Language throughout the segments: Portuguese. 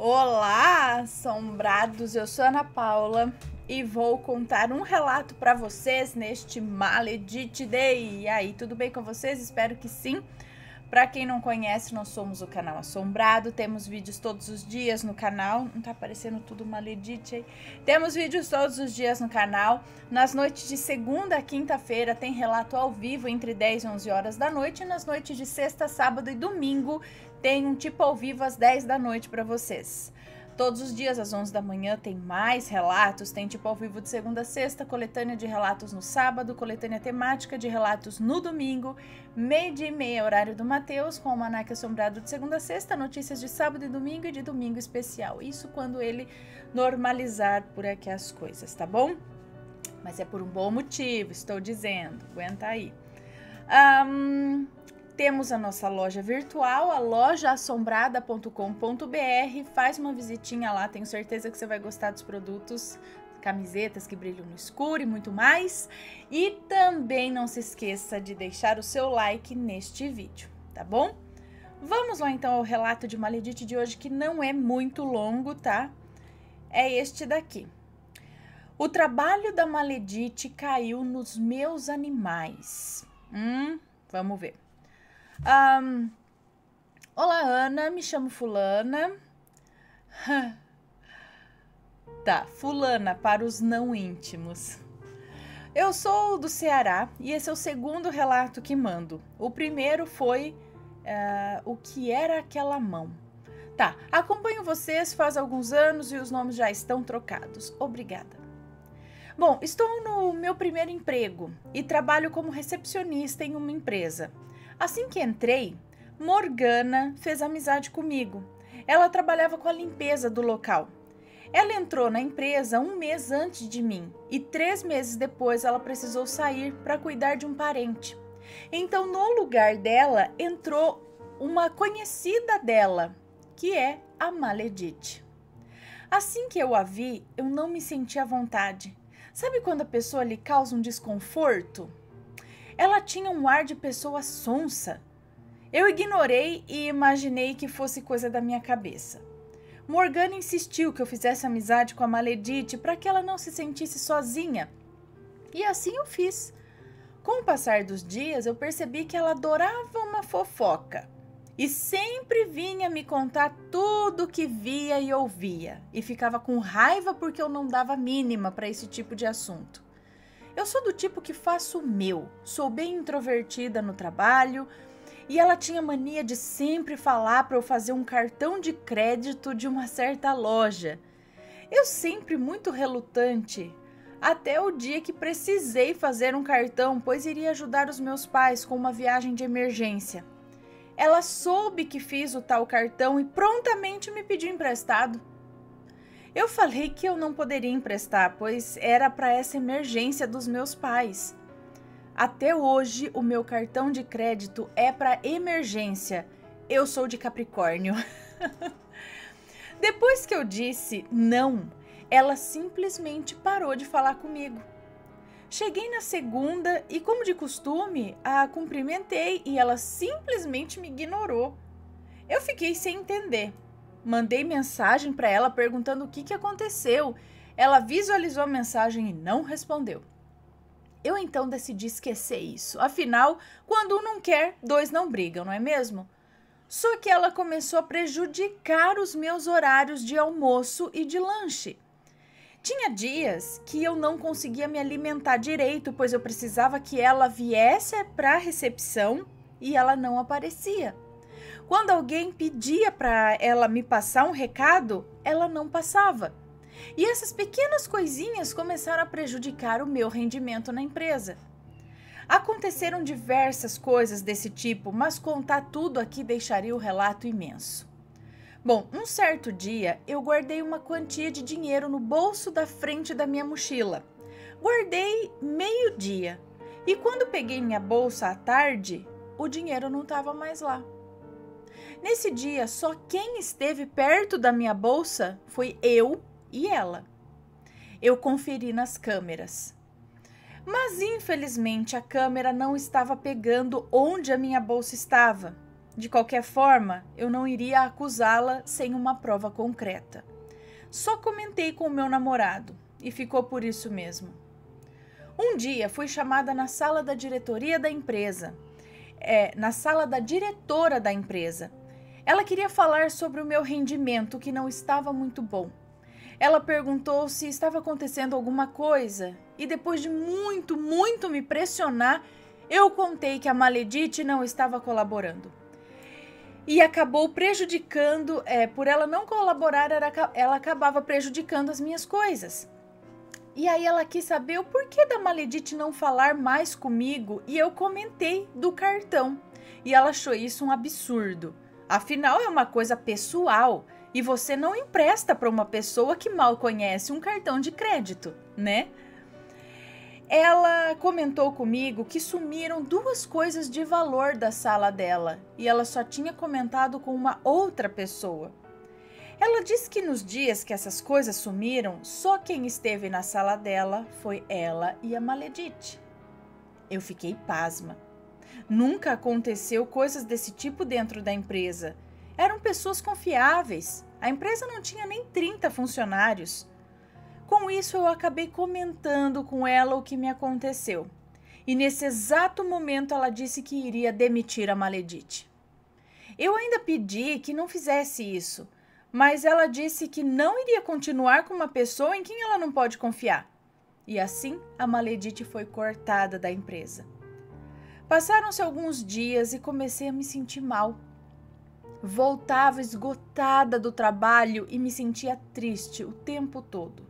Olá, assombrados! Eu sou Ana Paula e vou contar um relato para vocês neste Maledite Day. E aí, tudo bem com vocês? Espero que sim. Para quem não conhece, nós somos o canal Assombrado, temos vídeos todos os dias no canal. Não tá aparecendo tudo maledite aí. Temos vídeos todos os dias no canal. Nas noites de segunda a quinta-feira tem relato ao vivo entre 10 e 11 horas da noite. E nas noites de sexta, sábado e domingo tem um tipo ao vivo às 10 da noite para vocês. Todos os dias, às 11 da manhã, tem mais relatos. Tem tipo ao vivo de segunda a sexta, coletânea de relatos no sábado, coletânea temática de relatos no domingo, meio dia e meia, horário do Mateus, com o Manac Assombrado de segunda a sexta, notícias de sábado e domingo e de domingo especial. Isso quando ele normalizar por aqui as coisas, tá bom? Mas é por um bom motivo, estou dizendo. Aguenta aí. Um, temos a nossa loja virtual, a lojaassombrada.com.br. Faz uma visitinha lá, tenho certeza que você vai gostar dos produtos, camisetas que brilham no escuro e muito mais. E também não se esqueça de deixar o seu like neste vídeo, tá bom? Vamos lá então ao relato de Maledite de hoje, que não é muito longo, tá? É este daqui. O trabalho da Maledite caiu nos meus animais. Hum, vamos ver. Um, Olá, Ana, me chamo Fulana. tá, Fulana para os não íntimos. Eu sou do Ceará e esse é o segundo relato que mando. O primeiro foi uh, o que era aquela mão. Tá, acompanho vocês faz alguns anos e os nomes já estão trocados. Obrigada. Bom, estou no meu primeiro emprego e trabalho como recepcionista em uma empresa. Assim que entrei, Morgana fez amizade comigo. Ela trabalhava com a limpeza do local. Ela entrou na empresa um mês antes de mim e três meses depois ela precisou sair para cuidar de um parente. Então, no lugar dela, entrou uma conhecida dela, que é a Maledite. Assim que eu a vi, eu não me senti à vontade. Sabe quando a pessoa lhe causa um desconforto? Ela tinha um ar de pessoa sonsa. Eu ignorei e imaginei que fosse coisa da minha cabeça. Morgana insistiu que eu fizesse amizade com a Maledite para que ela não se sentisse sozinha. E assim eu fiz. Com o passar dos dias, eu percebi que ela adorava uma fofoca e sempre vinha me contar tudo o que via e ouvia, e ficava com raiva porque eu não dava mínima para esse tipo de assunto. Eu sou do tipo que faço o meu, sou bem introvertida no trabalho e ela tinha mania de sempre falar para eu fazer um cartão de crédito de uma certa loja. Eu sempre muito relutante, até o dia que precisei fazer um cartão, pois iria ajudar os meus pais com uma viagem de emergência. Ela soube que fiz o tal cartão e prontamente me pediu emprestado. Eu falei que eu não poderia emprestar, pois era para essa emergência dos meus pais. Até hoje, o meu cartão de crédito é para emergência. Eu sou de Capricórnio. Depois que eu disse não, ela simplesmente parou de falar comigo. Cheguei na segunda e, como de costume, a cumprimentei e ela simplesmente me ignorou. Eu fiquei sem entender. Mandei mensagem para ela perguntando o que, que aconteceu. Ela visualizou a mensagem e não respondeu. Eu então decidi esquecer isso. Afinal, quando um não quer, dois não brigam, não é mesmo? Só que ela começou a prejudicar os meus horários de almoço e de lanche. Tinha dias que eu não conseguia me alimentar direito, pois eu precisava que ela viesse para a recepção e ela não aparecia. Quando alguém pedia para ela me passar um recado, ela não passava. E essas pequenas coisinhas começaram a prejudicar o meu rendimento na empresa. Aconteceram diversas coisas desse tipo, mas contar tudo aqui deixaria o relato imenso. Bom, um certo dia eu guardei uma quantia de dinheiro no bolso da frente da minha mochila. Guardei meio-dia e quando peguei minha bolsa à tarde, o dinheiro não estava mais lá. Nesse dia, só quem esteve perto da minha bolsa foi eu e ela. Eu conferi nas câmeras. Mas infelizmente a câmera não estava pegando onde a minha bolsa estava. De qualquer forma, eu não iria acusá-la sem uma prova concreta. Só comentei com o meu namorado e ficou por isso mesmo. Um dia fui chamada na sala da diretoria da empresa, é, na sala da diretora da empresa. Ela queria falar sobre o meu rendimento, que não estava muito bom. Ela perguntou se estava acontecendo alguma coisa e, depois de muito, muito me pressionar, eu contei que a Maledite não estava colaborando. E acabou prejudicando, é, por ela não colaborar, era, ela acabava prejudicando as minhas coisas. E aí ela quis saber o porquê da Maledite não falar mais comigo e eu comentei do cartão. E ela achou isso um absurdo. Afinal, é uma coisa pessoal e você não empresta para uma pessoa que mal conhece um cartão de crédito, né? Ela comentou comigo que sumiram duas coisas de valor da sala dela e ela só tinha comentado com uma outra pessoa. Ela disse que nos dias que essas coisas sumiram, só quem esteve na sala dela foi ela e a Maledite. Eu fiquei pasma. Nunca aconteceu coisas desse tipo dentro da empresa. Eram pessoas confiáveis. A empresa não tinha nem 30 funcionários. Com isso, eu acabei comentando com ela o que me aconteceu. E nesse exato momento, ela disse que iria demitir a Maledite. Eu ainda pedi que não fizesse isso, mas ela disse que não iria continuar com uma pessoa em quem ela não pode confiar. E assim, a Maledite foi cortada da empresa. Passaram-se alguns dias e comecei a me sentir mal. Voltava esgotada do trabalho e me sentia triste o tempo todo.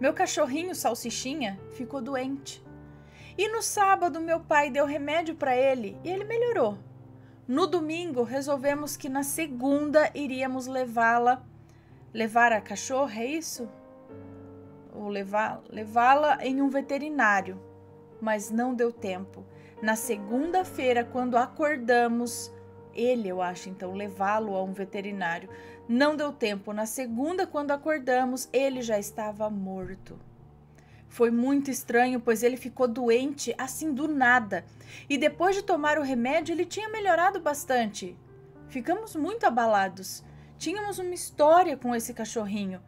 Meu cachorrinho Salsichinha ficou doente. E no sábado, meu pai deu remédio para ele e ele melhorou. No domingo, resolvemos que na segunda iríamos levá-la. Levar a cachorra, é isso? Ou levá-la em um veterinário. Mas não deu tempo. Na segunda-feira, quando acordamos, ele, eu acho, então, levá-lo a um veterinário. Não deu tempo. Na segunda, quando acordamos, ele já estava morto. Foi muito estranho, pois ele ficou doente assim do nada. E depois de tomar o remédio, ele tinha melhorado bastante. Ficamos muito abalados. Tínhamos uma história com esse cachorrinho.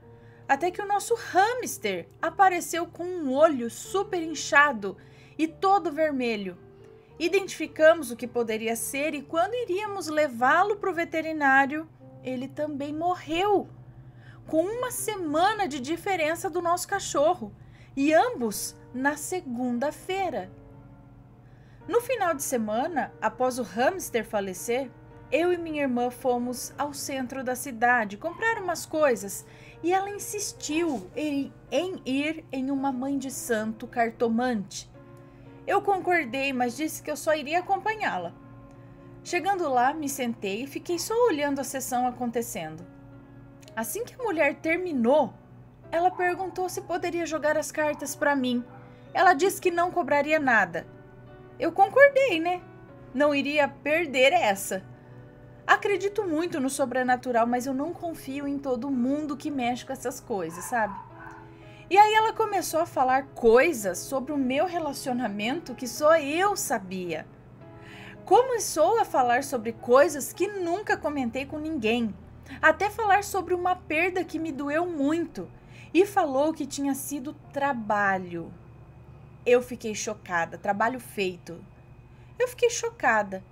Até que o nosso hamster apareceu com um olho super inchado e todo vermelho. Identificamos o que poderia ser e quando iríamos levá-lo para o veterinário, ele também morreu. Com uma semana de diferença do nosso cachorro. E ambos na segunda-feira. No final de semana, após o hamster falecer, eu e minha irmã fomos ao centro da cidade comprar umas coisas e ela insistiu em, em ir em uma mãe de santo cartomante eu concordei, mas disse que eu só iria acompanhá-la. Chegando lá, me sentei e fiquei só olhando a sessão acontecendo. Assim que a mulher terminou, ela perguntou se poderia jogar as cartas para mim. Ela disse que não cobraria nada. Eu concordei, né? Não iria perder essa. Acredito muito no sobrenatural, mas eu não confio em todo mundo que mexe com essas coisas, sabe? E aí ela começou a falar coisas sobre o meu relacionamento que só eu sabia. Começou a falar sobre coisas que nunca comentei com ninguém. Até falar sobre uma perda que me doeu muito. E falou que tinha sido trabalho. Eu fiquei chocada, trabalho feito. Eu fiquei chocada.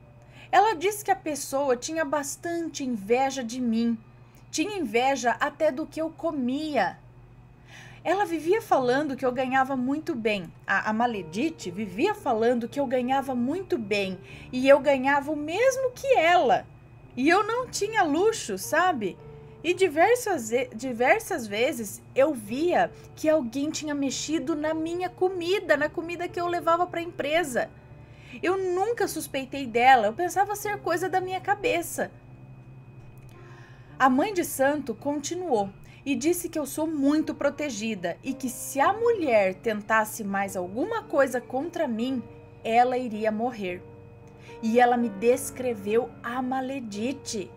Ela disse que a pessoa tinha bastante inveja de mim. Tinha inveja até do que eu comia. Ela vivia falando que eu ganhava muito bem. A, a Maledite vivia falando que eu ganhava muito bem e eu ganhava o mesmo que ela. E eu não tinha luxo, sabe? E diversas, diversas vezes eu via que alguém tinha mexido na minha comida, na comida que eu levava para a empresa. Eu nunca suspeitei dela, eu pensava ser coisa da minha cabeça. A mãe de santo continuou e disse que eu sou muito protegida e que se a mulher tentasse mais alguma coisa contra mim, ela iria morrer. E ela me descreveu a maledite,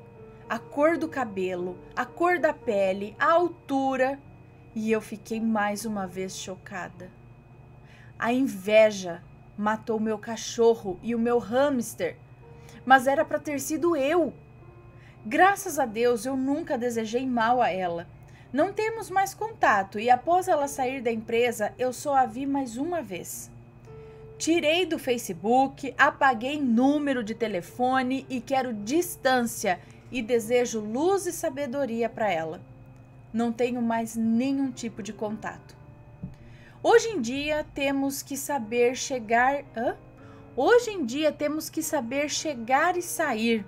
a cor do cabelo, a cor da pele, a altura, e eu fiquei mais uma vez chocada. A inveja matou meu cachorro e o meu hamster, mas era para ter sido eu. Graças a Deus eu nunca desejei mal a ela. Não temos mais contato e após ela sair da empresa, eu só a vi mais uma vez. Tirei do Facebook, apaguei número de telefone e quero distância e desejo luz e sabedoria para ela. Não tenho mais nenhum tipo de contato. Hoje em dia temos que saber chegar. Hã? Hoje em dia temos que saber chegar e sair.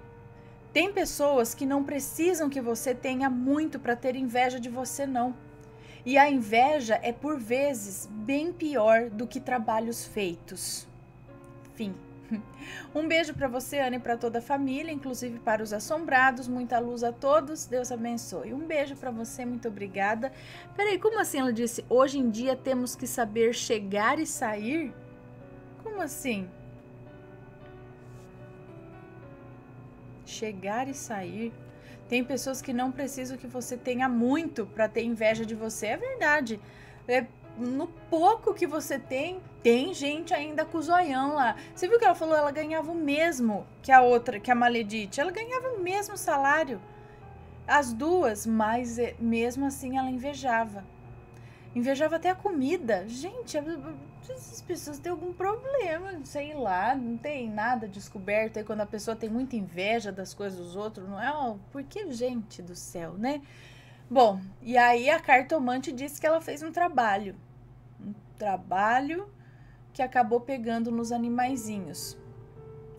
Tem pessoas que não precisam que você tenha muito para ter inveja de você, não. E a inveja é por vezes bem pior do que trabalhos feitos. Fim. Um beijo para você, Ana, e para toda a família, inclusive para os assombrados. Muita luz a todos. Deus abençoe. Um beijo para você, muito obrigada. Peraí, como assim ela disse? Hoje em dia temos que saber chegar e sair? Como assim? Chegar e sair. Tem pessoas que não precisam que você tenha muito para ter inveja de você. É verdade. É no pouco que você tem, tem gente ainda com o zoião lá. Você viu que ela falou? Ela ganhava o mesmo que a outra, que a Maledite. Ela ganhava o mesmo salário. As duas, mas eh, mesmo assim ela invejava. Invejava até a comida. Gente, essas pessoas têm algum problema, sei lá, não tem nada descoberto aí quando a pessoa tem muita inveja das coisas dos outros, não é? Oh, por que gente do céu, né? Bom, e aí a cartomante disse que ela fez um trabalho. Um trabalho que acabou pegando nos animaizinhos.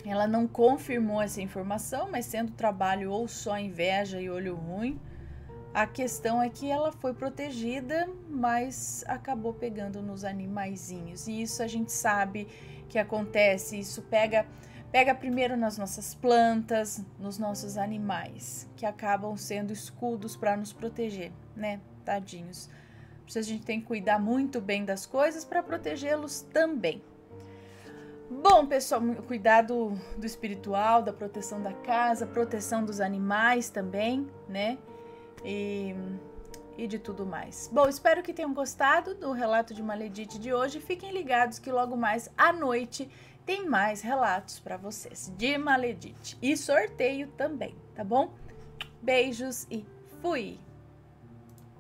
Ela não confirmou essa informação, mas sendo trabalho ou só inveja e olho ruim, a questão é que ela foi protegida, mas acabou pegando nos animaizinhos. E isso a gente sabe que acontece, isso pega Pega primeiro nas nossas plantas, nos nossos animais, que acabam sendo escudos para nos proteger, né? Tadinhos. Por isso a gente tem que cuidar muito bem das coisas para protegê-los também. Bom, pessoal, cuidado do espiritual, da proteção da casa, proteção dos animais também, né? E, e de tudo mais. Bom, espero que tenham gostado do relato de Maledite de hoje. Fiquem ligados que logo mais à noite tem mais relatos para vocês de Maledite e sorteio também, tá bom? Beijos e fui!